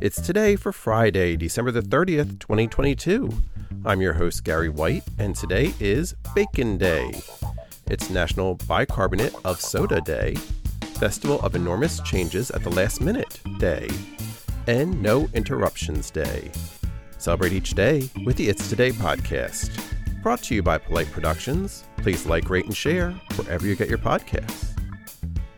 It's today for Friday, December the 30th, 2022. I'm your host, Gary White, and today is Bacon Day. It's National Bicarbonate of Soda Day, Festival of Enormous Changes at the Last Minute Day, and No Interruptions Day. Celebrate each day with the It's Today podcast. Brought to you by Polite Productions. Please like, rate, and share wherever you get your podcasts.